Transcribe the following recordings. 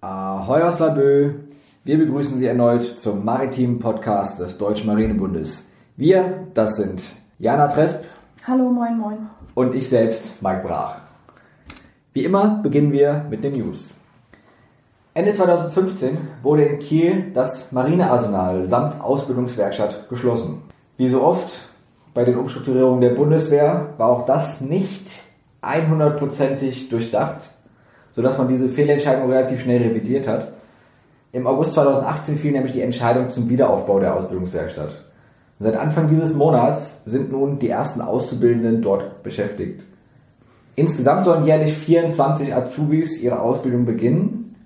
Ahoi aus Labö. Wir begrüßen Sie erneut zum maritimen Podcast des Deutschen Marinebundes. Wir, das sind Jana Tresp. Hallo, moin, moin. Und ich selbst, Mike Brach. Wie immer beginnen wir mit den News. Ende 2015 wurde in Kiel das Marinearsenal samt Ausbildungswerkstatt geschlossen. Wie so oft bei den Umstrukturierungen der Bundeswehr war auch das nicht 100%ig durchdacht, sodass man diese Fehlentscheidung relativ schnell revidiert hat. Im August 2018 fiel nämlich die Entscheidung zum Wiederaufbau der Ausbildungswerkstatt. Und seit Anfang dieses Monats sind nun die ersten Auszubildenden dort beschäftigt. Insgesamt sollen jährlich 24 Azubis ihre Ausbildung beginnen,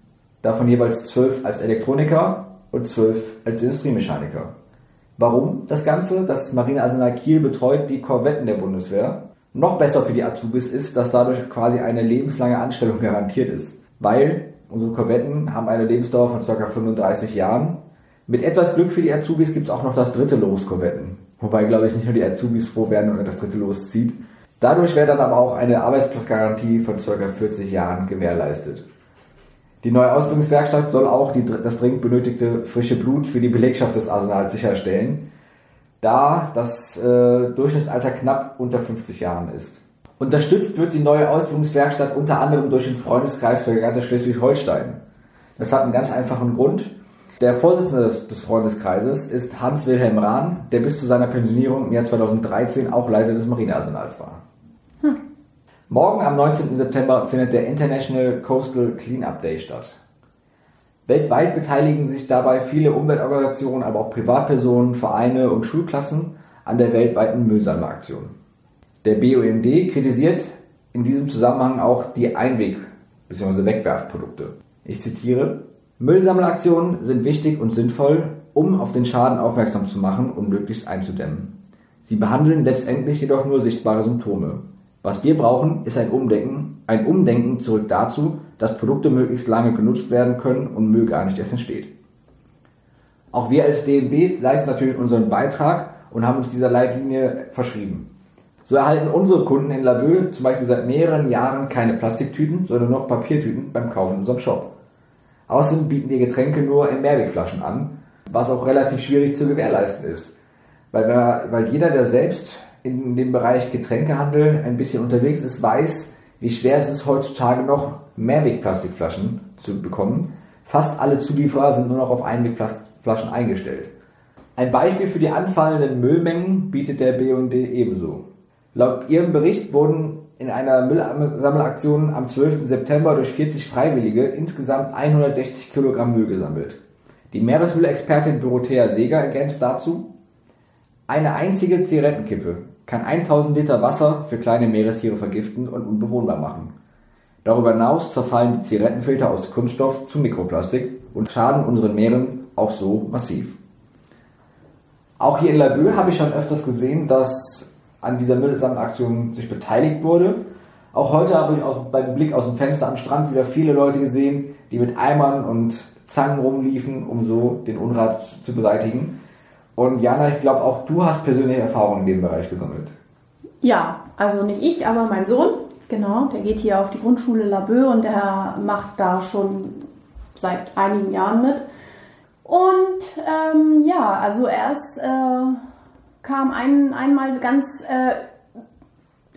davon jeweils 12 als Elektroniker und 12 als Industriemechaniker. Warum das Ganze? Das Marinearsenal Kiel betreut die Korvetten der Bundeswehr. Noch besser für die Azubis ist, dass dadurch quasi eine lebenslange Anstellung garantiert ist. Weil unsere Korvetten haben eine Lebensdauer von ca. 35 Jahren. Mit etwas Glück für die Azubis gibt es auch noch das dritte Los Korvetten. Wobei, glaube ich, nicht nur die Azubis froh werden, wenn das dritte Los zieht. Dadurch wäre dann aber auch eine Arbeitsplatzgarantie von ca. 40 Jahren gewährleistet. Die neue Ausbildungswerkstatt soll auch die, das dringend benötigte frische Blut für die Belegschaft des Arsenals sicherstellen, da das äh, Durchschnittsalter knapp unter 50 Jahren ist. Unterstützt wird die neue Ausbildungswerkstatt unter anderem durch den Freundeskreis für Regatta Schleswig-Holstein. Das hat einen ganz einfachen Grund. Der Vorsitzende des Freundeskreises ist Hans-Wilhelm Rahn, der bis zu seiner Pensionierung im Jahr 2013 auch Leiter des Marinearsenals war. Morgen am 19. September findet der International Coastal Cleanup Day statt. Weltweit beteiligen sich dabei viele Umweltorganisationen, aber auch Privatpersonen, Vereine und Schulklassen an der weltweiten Müllsammelaktion. Der BUND kritisiert in diesem Zusammenhang auch die Einweg- bzw. Wegwerfprodukte. Ich zitiere, Müllsammelaktionen sind wichtig und sinnvoll, um auf den Schaden aufmerksam zu machen und möglichst einzudämmen. Sie behandeln letztendlich jedoch nur sichtbare Symptome. Was wir brauchen, ist ein Umdenken, ein Umdenken zurück dazu, dass Produkte möglichst lange genutzt werden können und Müll gar nicht erst entsteht. Auch wir als DNB leisten natürlich unseren Beitrag und haben uns dieser Leitlinie verschrieben. So erhalten unsere Kunden in Laboe zum Beispiel seit mehreren Jahren keine Plastiktüten, sondern nur Papiertüten beim Kaufen in unserem Shop. Außerdem bieten wir Getränke nur in Mehrwegflaschen an, was auch relativ schwierig zu gewährleisten ist. Weil, weil jeder, der selbst in dem Bereich Getränkehandel ein bisschen unterwegs ist, weiß, wie schwer es ist heutzutage noch Mehrwegplastikflaschen zu bekommen. Fast alle Zulieferer sind nur noch auf Einwegflaschen eingestellt. Ein Beispiel für die anfallenden Müllmengen bietet der BUND ebenso. Laut ihrem Bericht wurden in einer Müllsammelaktion am 12. September durch 40 Freiwillige insgesamt 160 Kilogramm Müll gesammelt. Die Meeresmüllexpertin Dorothea Seger ergänzt dazu, eine einzige Zigarettenkippe kann 1000 Liter Wasser für kleine Meerestiere vergiften und unbewohnbar machen. Darüber hinaus zerfallen die Zigarettenfilter aus Kunststoff zu Mikroplastik und schaden unseren Meeren auch so massiv. Auch hier in Laboe habe ich schon öfters gesehen, dass an dieser Müllsammelaktion sich beteiligt wurde. Auch heute habe ich auch beim Blick aus dem Fenster am Strand wieder viele Leute gesehen, die mit Eimern und Zangen rumliefen, um so den Unrat zu beseitigen. Und Jana, ich glaube, auch du hast persönliche Erfahrungen in dem Bereich gesammelt. Ja, also nicht ich, aber mein Sohn, genau, der geht hier auf die Grundschule Laboe und der macht da schon seit einigen Jahren mit. Und ähm, ja, also erst äh, kam ein, einmal ganz äh,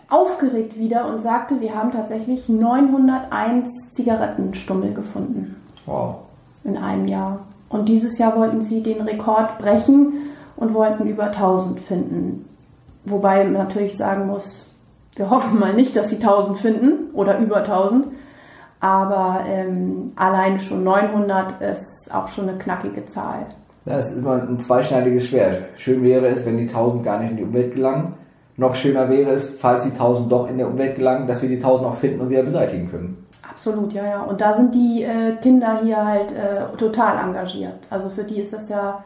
aufgeregt wieder und sagte, wir haben tatsächlich 901 Zigarettenstummel gefunden. Wow. In einem Jahr. Und dieses Jahr wollten sie den Rekord brechen und wollten über 1000 finden. Wobei man natürlich sagen muss, wir hoffen mal nicht, dass sie 1000 finden oder über 1000. Aber ähm, allein schon 900 ist auch schon eine knackige Zahl. Ja, es ist immer ein zweischneidiges Schwert. Schön wäre es, wenn die 1000 gar nicht in die Umwelt gelangen. Noch schöner wäre es, falls die 1000 doch in der Umwelt gelangen, dass wir die 1000 auch finden und wieder beseitigen können. Absolut, ja, ja. Und da sind die äh, Kinder hier halt äh, total engagiert. Also für die ist das ja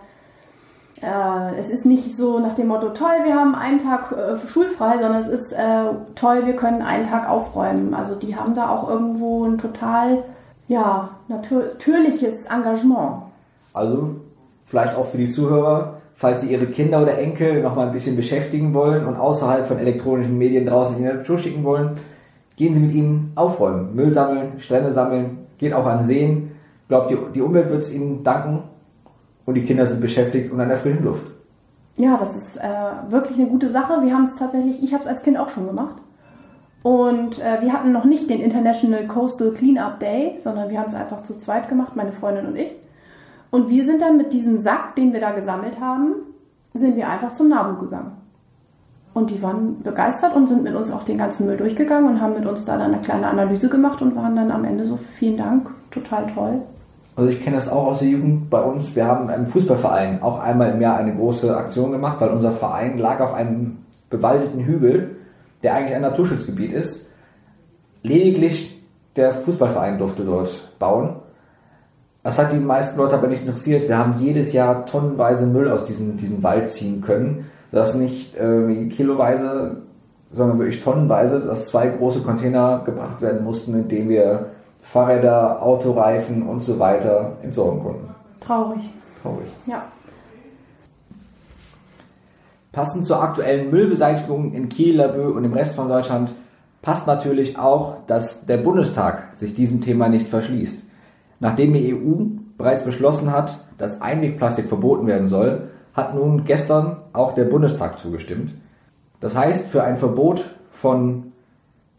es ist nicht so nach dem Motto, toll, wir haben einen Tag äh, schulfrei, sondern es ist äh, toll, wir können einen Tag aufräumen. Also die haben da auch irgendwo ein total, ja, natür natürliches Engagement. Also vielleicht auch für die Zuhörer, falls Sie Ihre Kinder oder Enkel noch mal ein bisschen beschäftigen wollen und außerhalb von elektronischen Medien draußen in die Natur schicken wollen, gehen Sie mit ihnen aufräumen, Müll sammeln, Strände sammeln, geht auch an Seen. Glaubt, die, die Umwelt wird es Ihnen danken und die Kinder sind beschäftigt und an der frischen Luft. Ja, das ist äh, wirklich eine gute Sache. Wir haben es tatsächlich, ich habe es als Kind auch schon gemacht. Und äh, wir hatten noch nicht den International Coastal Cleanup Day, sondern wir haben es einfach zu zweit gemacht, meine Freundin und ich. Und wir sind dann mit diesem Sack, den wir da gesammelt haben, sind wir einfach zum NABU gegangen. Und die waren begeistert und sind mit uns auch den ganzen Müll durchgegangen und haben mit uns da dann eine kleine Analyse gemacht und waren dann am Ende so, vielen Dank, total toll. Also ich kenne das auch aus der Jugend bei uns. Wir haben im Fußballverein auch einmal im Jahr eine große Aktion gemacht, weil unser Verein lag auf einem bewaldeten Hügel, der eigentlich ein Naturschutzgebiet ist. Lediglich der Fußballverein durfte dort bauen. Das hat die meisten Leute aber nicht interessiert. Wir haben jedes Jahr tonnenweise Müll aus diesem, diesem Wald ziehen können, dass nicht äh, kiloweise, sondern wirklich tonnenweise, dass zwei große Container gebracht werden mussten, in denen wir Fahrräder, Autoreifen und so weiter entsorgen konnten. Traurig. Traurig. Ja. Passend zur aktuellen Müllbeseitigung in Kiel, Laboe und im Rest von Deutschland passt natürlich auch, dass der Bundestag sich diesem Thema nicht verschließt. Nachdem die EU bereits beschlossen hat, dass Einwegplastik verboten werden soll, hat nun gestern auch der Bundestag zugestimmt. Das heißt, für ein Verbot von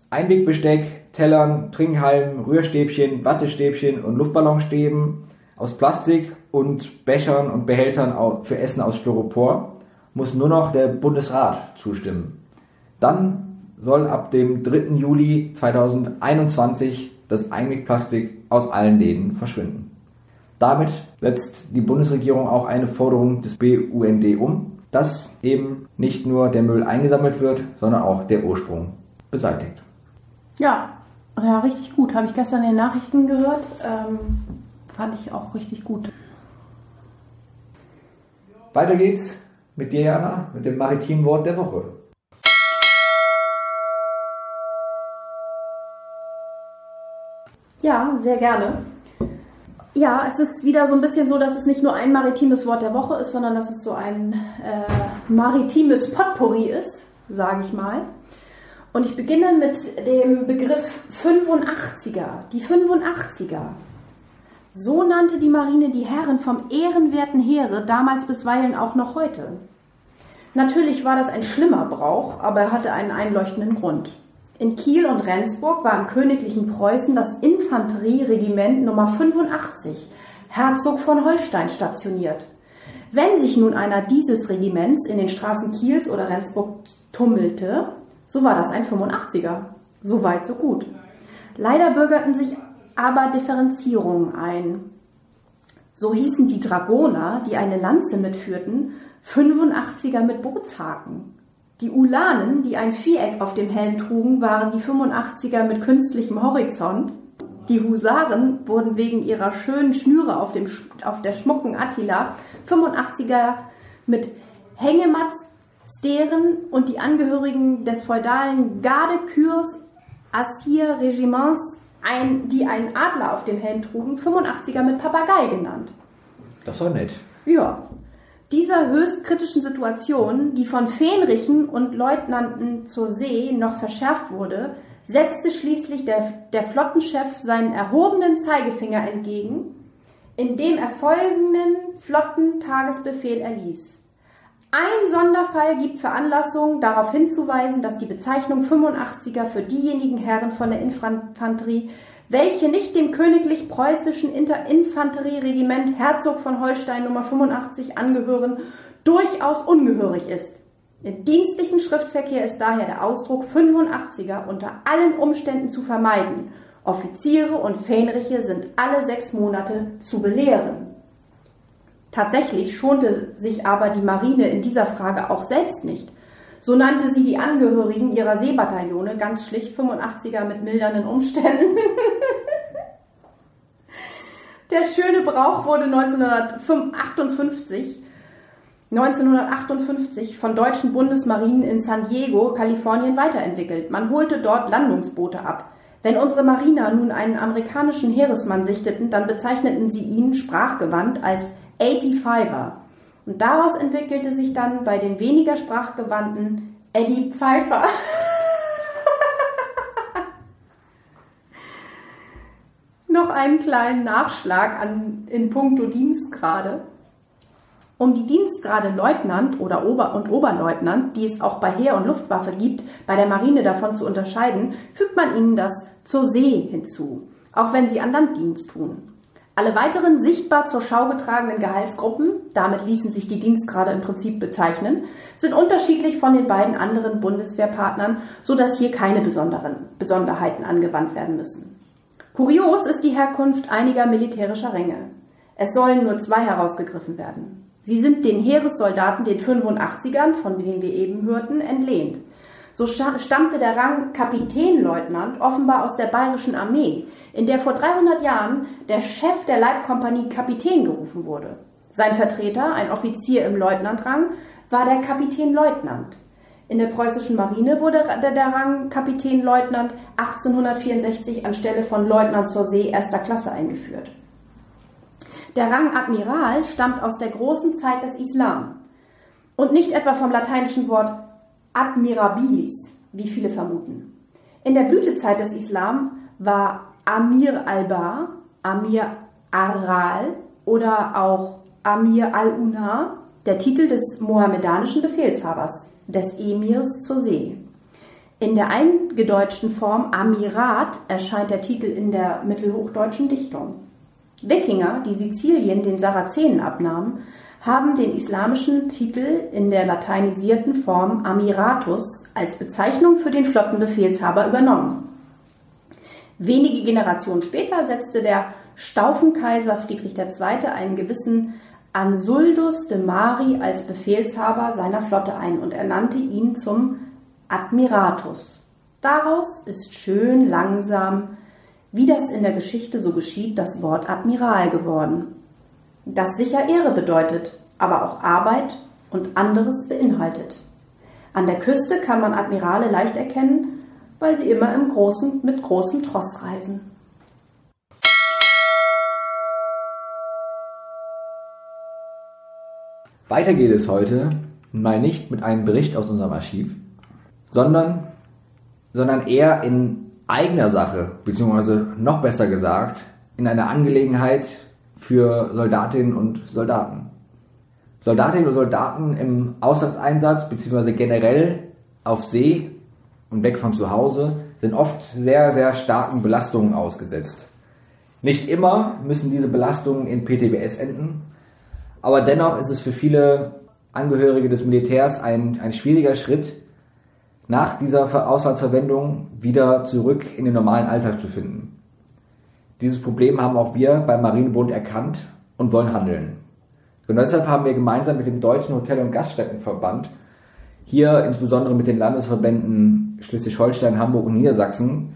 Einwegbesteck, Tellern, Trinkhalmen, Rührstäbchen, Wattestäbchen und Luftballonstäben aus Plastik und Bechern und Behältern für Essen aus Styropor muss nur noch der Bundesrat zustimmen. Dann soll ab dem 3. Juli 2021 das Einwegplastik aus allen Läden verschwinden. Damit setzt die Bundesregierung auch eine Forderung des BUND um, dass eben nicht nur der Müll eingesammelt wird, sondern auch der Ursprung beseitigt. Ja, ja, richtig gut. Habe ich gestern in den Nachrichten gehört. Ähm, fand ich auch richtig gut. Weiter geht's mit dir, Jana, mit dem maritimen Wort der Woche. Ja, sehr gerne. Ja, es ist wieder so ein bisschen so, dass es nicht nur ein maritimes Wort der Woche ist, sondern dass es so ein äh, maritimes Potpourri ist, sage ich mal. Und ich beginne mit dem Begriff 85er. Die 85er. So nannte die Marine die Herren vom ehrenwerten Heere damals bisweilen auch noch heute. Natürlich war das ein schlimmer Brauch, aber er hatte einen einleuchtenden Grund. In Kiel und Rendsburg war im königlichen Preußen das Infanterieregiment Nummer 85, Herzog von Holstein, stationiert. Wenn sich nun einer dieses Regiments in den Straßen Kiels oder Rendsburg tummelte, so war das ein 85er. So weit, so gut. Leider bürgerten sich aber Differenzierungen ein. So hießen die Dragoner, die eine Lanze mitführten, 85er mit Bootshaken. Die Ulanen, die ein Viereck auf dem Helm trugen, waren die 85er mit künstlichem Horizont. Die Husaren wurden wegen ihrer schönen Schnüre auf, dem, auf der schmucken Attila 85er mit Hängematzsteren und die Angehörigen des feudalen Gardekürs Assir-Regiments, ein, die einen Adler auf dem Helm trugen, 85er mit Papagei genannt. Das war nett. Ja, dieser höchst kritischen Situation, die von Fähnrichen und Leutnanten zur See noch verschärft wurde, setzte schließlich der, der Flottenchef seinen erhobenen Zeigefinger entgegen, indem er folgenden Flottentagesbefehl erließ. Ein Sonderfall gibt Veranlassung, darauf hinzuweisen, dass die Bezeichnung 85er für diejenigen Herren von der Infanterie welche nicht dem königlich preußischen Infanterieregiment Herzog von Holstein Nummer 85 angehören, durchaus ungehörig ist. Im dienstlichen Schriftverkehr ist daher der Ausdruck 85er unter allen Umständen zu vermeiden. Offiziere und Fähnriche sind alle sechs Monate zu belehren. Tatsächlich schonte sich aber die Marine in dieser Frage auch selbst nicht. So nannte sie die Angehörigen ihrer Seebataillone ganz schlicht 85er mit mildernden Umständen. Der schöne Brauch wurde 1958, 1958 von deutschen Bundesmarinen in San Diego, Kalifornien weiterentwickelt. Man holte dort Landungsboote ab. Wenn unsere Mariner nun einen amerikanischen Heeresmann sichteten, dann bezeichneten sie ihn sprachgewandt als 85er. Und daraus entwickelte sich dann bei den weniger sprachgewandten Eddie Pfeiffer. Noch einen kleinen Nachschlag an, in puncto Dienstgrade. Um die Dienstgrade Leutnant oder Ober- und Oberleutnant, die es auch bei Heer und Luftwaffe gibt, bei der Marine davon zu unterscheiden, fügt man ihnen das zur See hinzu, auch wenn sie an Land Dienst tun. Alle weiteren sichtbar zur Schau getragenen Gehaltsgruppen, damit ließen sich die Dienstgrade im Prinzip bezeichnen, sind unterschiedlich von den beiden anderen Bundeswehrpartnern, so dass hier keine besonderen Besonderheiten angewandt werden müssen. Kurios ist die Herkunft einiger militärischer Ränge. Es sollen nur zwei herausgegriffen werden. Sie sind den Heeressoldaten, den 85ern, von denen wir eben hörten, entlehnt. So stammte der Rang Kapitänleutnant offenbar aus der bayerischen Armee, in der vor 300 Jahren der Chef der Leibkompanie Kapitän gerufen wurde. Sein Vertreter, ein Offizier im Leutnantrang, war der Kapitänleutnant. In der preußischen Marine wurde der Rang Kapitänleutnant 1864 anstelle von Leutnant zur See erster Klasse eingeführt. Der Rang Admiral stammt aus der großen Zeit des Islam und nicht etwa vom lateinischen Wort admirabilis, wie viele vermuten. In der Blütezeit des Islam war Amir al-Bar, Amir Aral oder auch Amir al-Una der Titel des mohammedanischen Befehlshabers, des Emirs zur See. In der eingedeutschten Form Amirat erscheint der Titel in der mittelhochdeutschen Dichtung. Wikinger, die Sizilien den Sarazenen abnahmen, haben den islamischen Titel in der lateinisierten Form Amiratus als Bezeichnung für den Flottenbefehlshaber übernommen. Wenige Generationen später setzte der Staufenkaiser Friedrich II. einen gewissen Ansuldus de Mari als Befehlshaber seiner Flotte ein und ernannte ihn zum Admiratus. Daraus ist schön langsam wie das in der Geschichte so geschieht, das Wort Admiral geworden, das sicher Ehre bedeutet, aber auch Arbeit und anderes beinhaltet. An der Küste kann man Admirale leicht erkennen, weil sie immer im großen, mit großem Tross reisen. Weiter geht es heute mal nicht mit einem Bericht aus unserem Archiv, sondern, sondern eher in eigener Sache, beziehungsweise noch besser gesagt, in einer Angelegenheit für Soldatinnen und Soldaten. Soldatinnen und Soldaten im Auslandseinsatz, beziehungsweise generell auf See und weg von zu Hause, sind oft sehr, sehr starken Belastungen ausgesetzt. Nicht immer müssen diese Belastungen in PTBS enden, aber dennoch ist es für viele Angehörige des Militärs ein, ein schwieriger Schritt, nach dieser Auslandsverwendung wieder zurück in den normalen Alltag zu finden. Dieses Problem haben auch wir beim Marinebund erkannt und wollen handeln. Und deshalb haben wir gemeinsam mit dem Deutschen Hotel- und Gaststättenverband hier insbesondere mit den Landesverbänden Schleswig-Holstein, Hamburg und Niedersachsen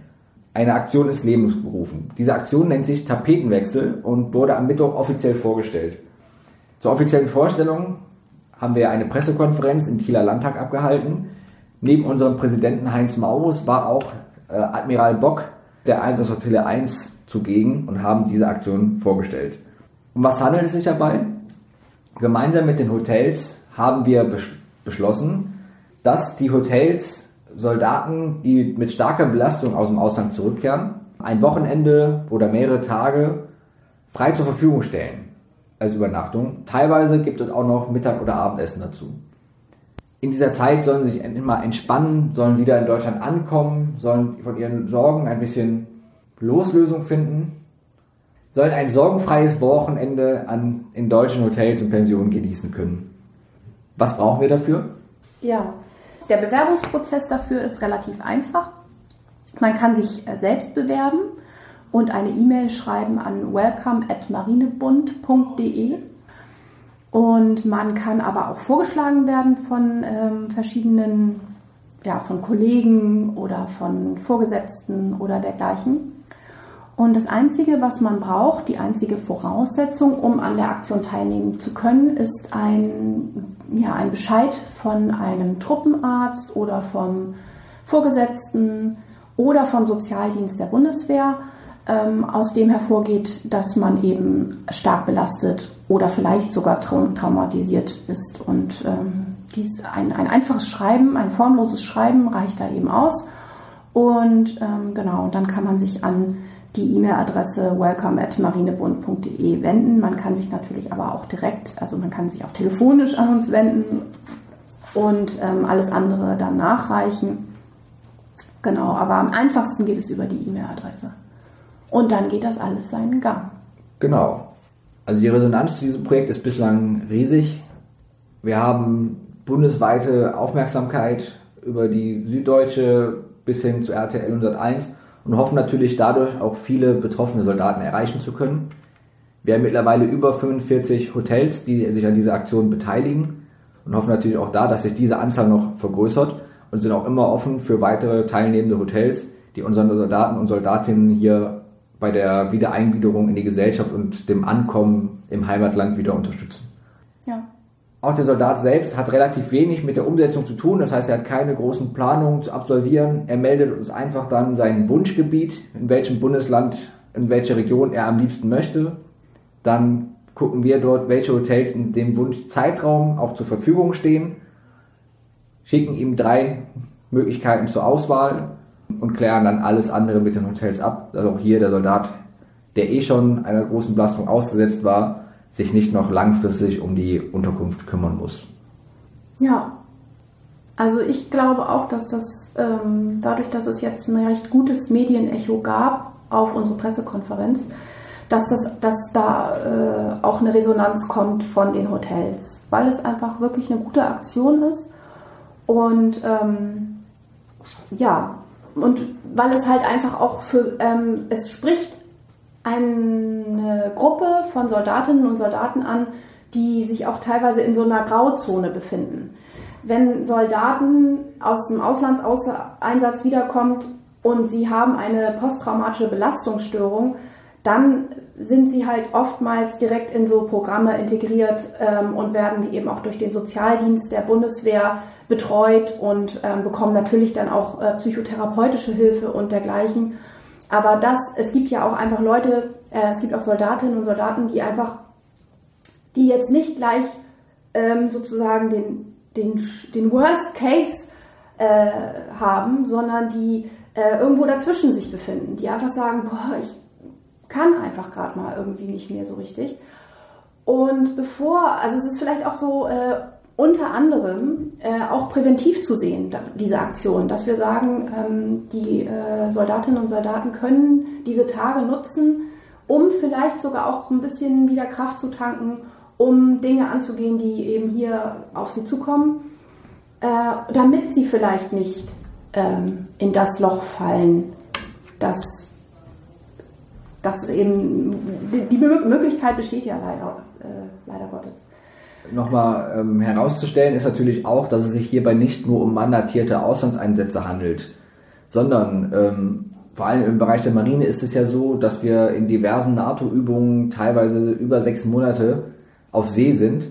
eine Aktion ins Leben gerufen. Diese Aktion nennt sich Tapetenwechsel und wurde am Mittwoch offiziell vorgestellt. Zur offiziellen Vorstellung haben wir eine Pressekonferenz im Kieler Landtag abgehalten, Neben unserem Präsidenten Heinz Maurus war auch äh, Admiral Bock der Einsatzflottille 1 zugegen und haben diese Aktion vorgestellt. Um was handelt es sich dabei? Gemeinsam mit den Hotels haben wir besch beschlossen, dass die Hotels Soldaten, die mit starker Belastung aus dem Ausland zurückkehren, ein Wochenende oder mehrere Tage frei zur Verfügung stellen als Übernachtung. Teilweise gibt es auch noch Mittag- oder Abendessen dazu in dieser Zeit sollen sie sich immer entspannen, sollen wieder in Deutschland ankommen, sollen von ihren Sorgen ein bisschen Loslösung finden, sollen ein sorgenfreies Wochenende an, in deutschen Hotels und Pensionen genießen können. Was brauchen wir dafür? Ja, der Bewerbungsprozess dafür ist relativ einfach. Man kann sich äh, selbst bewerben und eine E-Mail schreiben an welcome at marinebund.de und man kann aber auch vorgeschlagen werden von ähm, verschiedenen, ja, von Kollegen oder von Vorgesetzten oder dergleichen. Und das Einzige, was man braucht, die einzige Voraussetzung, um an der Aktion teilnehmen zu können, ist ein, ja, ein Bescheid von einem Truppenarzt oder vom Vorgesetzten oder vom Sozialdienst der Bundeswehr, ähm, aus dem hervorgeht, dass man eben stark belastet oder vielleicht sogar traumatisiert ist. Und ähm, dies, ein, ein einfaches Schreiben, ein formloses Schreiben reicht da eben aus. Und ähm, genau, dann kann man sich an die E-Mail-Adresse welcome at marinebund.de wenden. Man kann sich natürlich aber auch direkt, also man kann sich auch telefonisch an uns wenden und ähm, alles andere dann nachreichen. Genau, aber am einfachsten geht es über die E-Mail-Adresse. Und dann geht das alles seinen Gang. Genau. Also die Resonanz zu diesem Projekt ist bislang riesig. Wir haben bundesweite Aufmerksamkeit über die Süddeutsche bis hin zu RTL 101 und hoffen natürlich dadurch auch viele betroffene Soldaten erreichen zu können. Wir haben mittlerweile über 45 Hotels, die sich an dieser Aktion beteiligen und hoffen natürlich auch da, dass sich diese Anzahl noch vergrößert und sind auch immer offen für weitere teilnehmende Hotels, die unseren Soldaten und Soldatinnen hier bei der Wiedereingliederung in die Gesellschaft und dem Ankommen im Heimatland wieder unterstützen. Auch der Soldat selbst hat relativ wenig mit der Umsetzung zu tun. Das heißt, er hat keine großen Planungen zu absolvieren. Er meldet uns einfach dann sein Wunschgebiet, in welchem Bundesland, in welcher Region er am liebsten möchte. Dann gucken wir dort, welche Hotels in dem Wunschzeitraum auch zur Verfügung stehen, schicken ihm drei Möglichkeiten zur Auswahl und klären dann alles andere mit den Hotels ab, dass auch hier der Soldat, der eh schon einer großen Belastung ausgesetzt war, sich nicht noch langfristig um die Unterkunft kümmern muss. Ja, also ich glaube auch, dass das ähm, dadurch, dass es jetzt ein recht gutes Medienecho gab auf unsere Pressekonferenz, dass, das, dass da äh, auch eine Resonanz kommt von den Hotels, weil es einfach wirklich eine gute Aktion ist. Und ähm, ja, und weil es halt einfach auch für, ähm, es spricht eine Gruppe von Soldatinnen und Soldaten an, die sich auch teilweise in so einer Grauzone befinden. Wenn Soldaten aus dem Auslandseinsatz wiederkommt und sie haben eine posttraumatische Belastungsstörung, dann sind sie halt oftmals direkt in so Programme integriert ähm, und werden eben auch durch den Sozialdienst der Bundeswehr betreut und ähm, bekommen natürlich dann auch äh, psychotherapeutische Hilfe und dergleichen. Aber das, es gibt ja auch einfach Leute, äh, es gibt auch Soldatinnen und Soldaten, die einfach, die jetzt nicht gleich ähm, sozusagen den, den, den Worst Case äh, haben, sondern die äh, irgendwo dazwischen sich befinden, die einfach sagen, boah, ich kann einfach gerade mal irgendwie nicht mehr so richtig. Und bevor, also es ist vielleicht auch so äh, unter anderem äh, auch präventiv zu sehen, diese Aktion, dass wir sagen, ähm, die äh, Soldatinnen und Soldaten können diese Tage nutzen, um vielleicht sogar auch ein bisschen wieder Kraft zu tanken, um Dinge anzugehen, die eben hier auf sie zukommen, äh, damit sie vielleicht nicht ähm, in das Loch fallen, das das eben, die, Möglichkeit besteht ja leider, äh, leider Gottes. Nochmal ähm, herauszustellen ist natürlich auch, dass es sich hierbei nicht nur um mandatierte Auslandseinsätze handelt, sondern ähm, vor allem im Bereich der Marine ist es ja so, dass wir in diversen NATO-Übungen teilweise über sechs Monate auf See sind.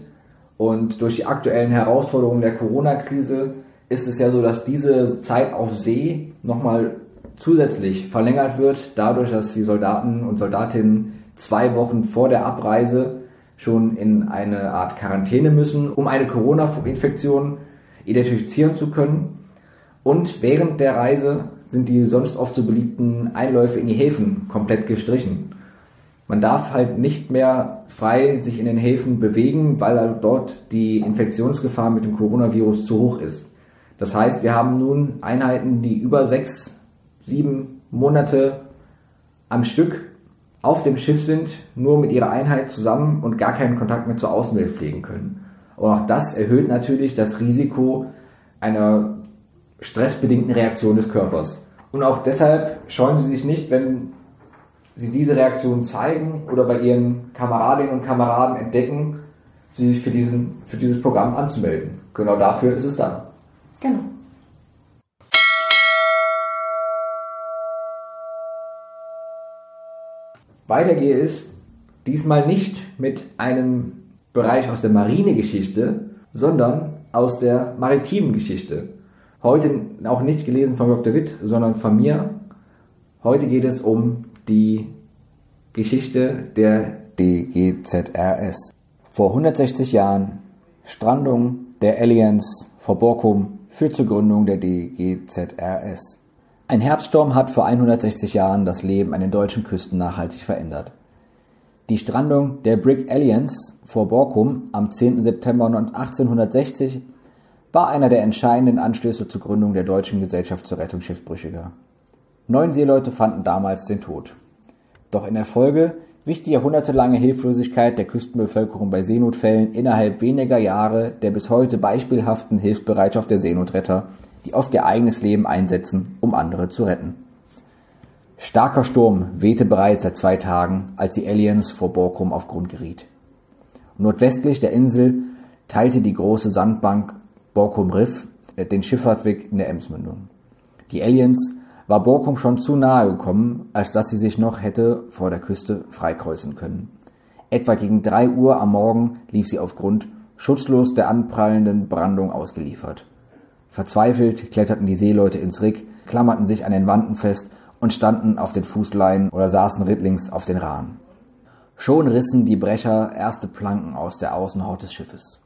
Und durch die aktuellen Herausforderungen der Corona-Krise ist es ja so, dass diese Zeit auf See nochmal zusätzlich verlängert wird, dadurch, dass die Soldaten und Soldatinnen zwei Wochen vor der Abreise schon in eine Art Quarantäne müssen, um eine Corona-Infektion identifizieren zu können. Und während der Reise sind die sonst oft so beliebten Einläufe in die Häfen komplett gestrichen. Man darf halt nicht mehr frei sich in den Häfen bewegen, weil dort die Infektionsgefahr mit dem Coronavirus zu hoch ist. Das heißt, wir haben nun Einheiten, die über sechs sieben Monate am Stück auf dem Schiff sind, nur mit ihrer Einheit zusammen und gar keinen Kontakt mehr zur Außenwelt pflegen können. Und auch das erhöht natürlich das Risiko einer stressbedingten Reaktion des Körpers. Und auch deshalb scheuen sie sich nicht, wenn sie diese Reaktion zeigen oder bei ihren Kameradinnen und Kameraden entdecken, sie sich für, diesen, für dieses Programm anzumelden. Genau dafür ist es da. Genau. Weitergehe, ist diesmal nicht mit einem Bereich aus der Marinegeschichte, sondern aus der maritimen Geschichte. Heute auch nicht gelesen von Dr. Witt, sondern von mir. Heute geht es um die Geschichte der DGZRS. Vor 160 Jahren Strandung der Allianz vor Borkum führt zur Gründung der DGZRS. Ein Herbststurm hat vor 160 Jahren das Leben an den deutschen Küsten nachhaltig verändert. Die Strandung der Brig Alliance vor Borkum am 10. September 1860 war einer der entscheidenden Anstöße zur Gründung der Deutschen Gesellschaft zur Rettung Schiffbrüchiger. Neun Seeleute fanden damals den Tod. Doch in der Folge wich die jahrhundertelange Hilflosigkeit der Küstenbevölkerung bei Seenotfällen innerhalb weniger Jahre der bis heute beispielhaften Hilfsbereitschaft der Seenotretter, die oft ihr eigenes Leben einsetzen, um andere zu retten. Starker Sturm wehte bereits seit zwei Tagen, als die Aliens vor Borkum auf Grund geriet. Nordwestlich der Insel teilte die große Sandbank Borkum Riff den Schifffahrtweg in der Emsmündung. Die Aliens war Borkum schon zu nahe gekommen, als dass sie sich noch hätte vor der Küste freikreuzen können. Etwa gegen drei Uhr am Morgen lief sie auf Grund, schutzlos der anprallenden Brandung ausgeliefert. Verzweifelt kletterten die Seeleute ins Rick, klammerten sich an den Wanden fest und standen auf den Fußleinen oder saßen rittlings auf den Rahen. Schon rissen die Brecher erste Planken aus der Außenhaut des Schiffes.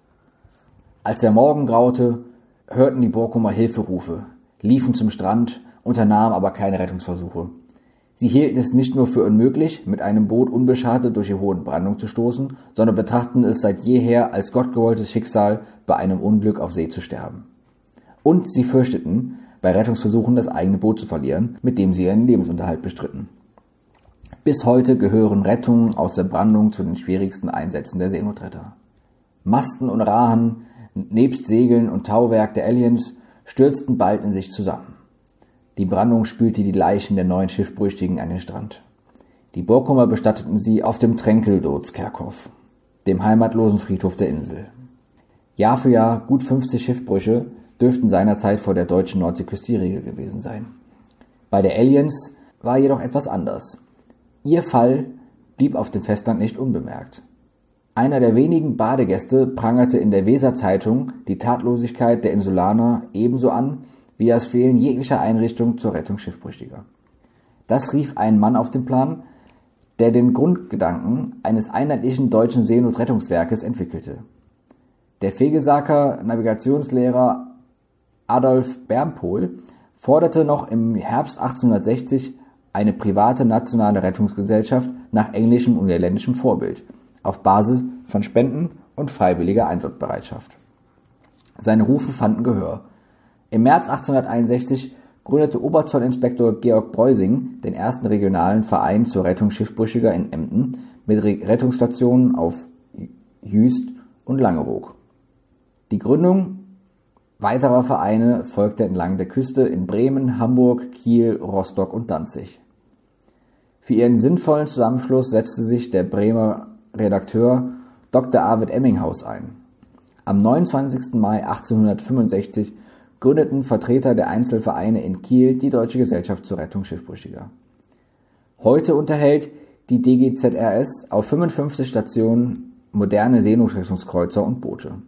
Als der Morgen graute, hörten die Borkumer Hilferufe, liefen zum Strand, unternahmen aber keine Rettungsversuche. Sie hielten es nicht nur für unmöglich, mit einem Boot unbeschadet durch die hohe Brandung zu stoßen, sondern betrachten es seit jeher als gottgewolltes Schicksal, bei einem Unglück auf See zu sterben. Und sie fürchteten, bei Rettungsversuchen das eigene Boot zu verlieren, mit dem sie ihren Lebensunterhalt bestritten. Bis heute gehören Rettungen aus der Brandung zu den schwierigsten Einsätzen der Seenotretter. Masten und Rahen, nebst Segeln und Tauwerk der Aliens, stürzten bald in sich zusammen. Die Brandung spülte die Leichen der neuen Schiffbrüchigen an den Strand. Die Borkumer bestatteten sie auf dem Tränkeldootskerkhof, dem heimatlosen Friedhof der Insel. Jahr für Jahr gut 50 Schiffbrüche dürften seinerzeit vor der deutschen Nordseeküste die Regel gewesen sein. Bei der Aliens war jedoch etwas anders. Ihr Fall blieb auf dem Festland nicht unbemerkt. Einer der wenigen Badegäste prangerte in der Weser-Zeitung die Tatlosigkeit der Insulaner ebenso an wie das Fehlen jeglicher Einrichtung zur Rettung Schiffbrüchiger. Das rief einen Mann auf den Plan, der den Grundgedanken eines einheitlichen deutschen Seenotrettungswerkes entwickelte. Der Fegesaker Navigationslehrer Adolf Bernpohl forderte noch im Herbst 1860 eine private nationale Rettungsgesellschaft nach englischem und niederländischem Vorbild auf Basis von Spenden und freiwilliger Einsatzbereitschaft. Seine Rufe fanden Gehör. Im März 1861 gründete Oberzollinspektor Georg Breusing den ersten regionalen Verein zur Rettung Schiffbrüchiger in Emden mit Rettungsstationen auf Jüst und Langeoog. Die Gründung weiterer Vereine folgte entlang der Küste in Bremen, Hamburg, Kiel, Rostock und Danzig. Für ihren sinnvollen Zusammenschluss setzte sich der Bremer Redakteur Dr. Arvid Emminghaus ein. Am 29. Mai 1865 gründeten Vertreter der Einzelvereine in Kiel die Deutsche Gesellschaft zur Rettung Schiffbrüchiger. Heute unterhält die DGZRS auf 55 Stationen moderne Seenotrettungskreuzer und Boote.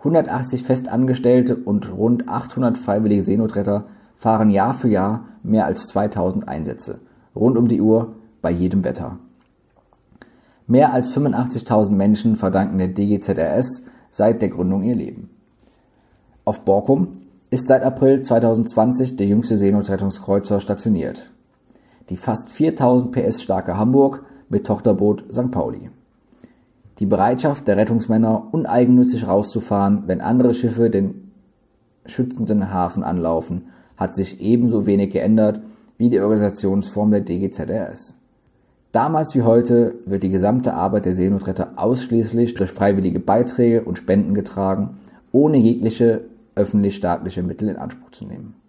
180 Festangestellte und rund 800 freiwillige Seenotretter fahren Jahr für Jahr mehr als 2000 Einsätze, rund um die Uhr, bei jedem Wetter. Mehr als 85.000 Menschen verdanken der DGZRS seit der Gründung ihr Leben. Auf Borkum ist seit April 2020 der jüngste Seenotrettungskreuzer stationiert. Die fast 4000 PS starke Hamburg mit Tochterboot St. Pauli. Die Bereitschaft der Rettungsmänner, uneigennützig rauszufahren, wenn andere Schiffe den schützenden Hafen anlaufen, hat sich ebenso wenig geändert wie die Organisationsform der DGZRS. Damals wie heute wird die gesamte Arbeit der Seenotretter ausschließlich durch freiwillige Beiträge und Spenden getragen, ohne jegliche öffentlich-staatliche Mittel in Anspruch zu nehmen.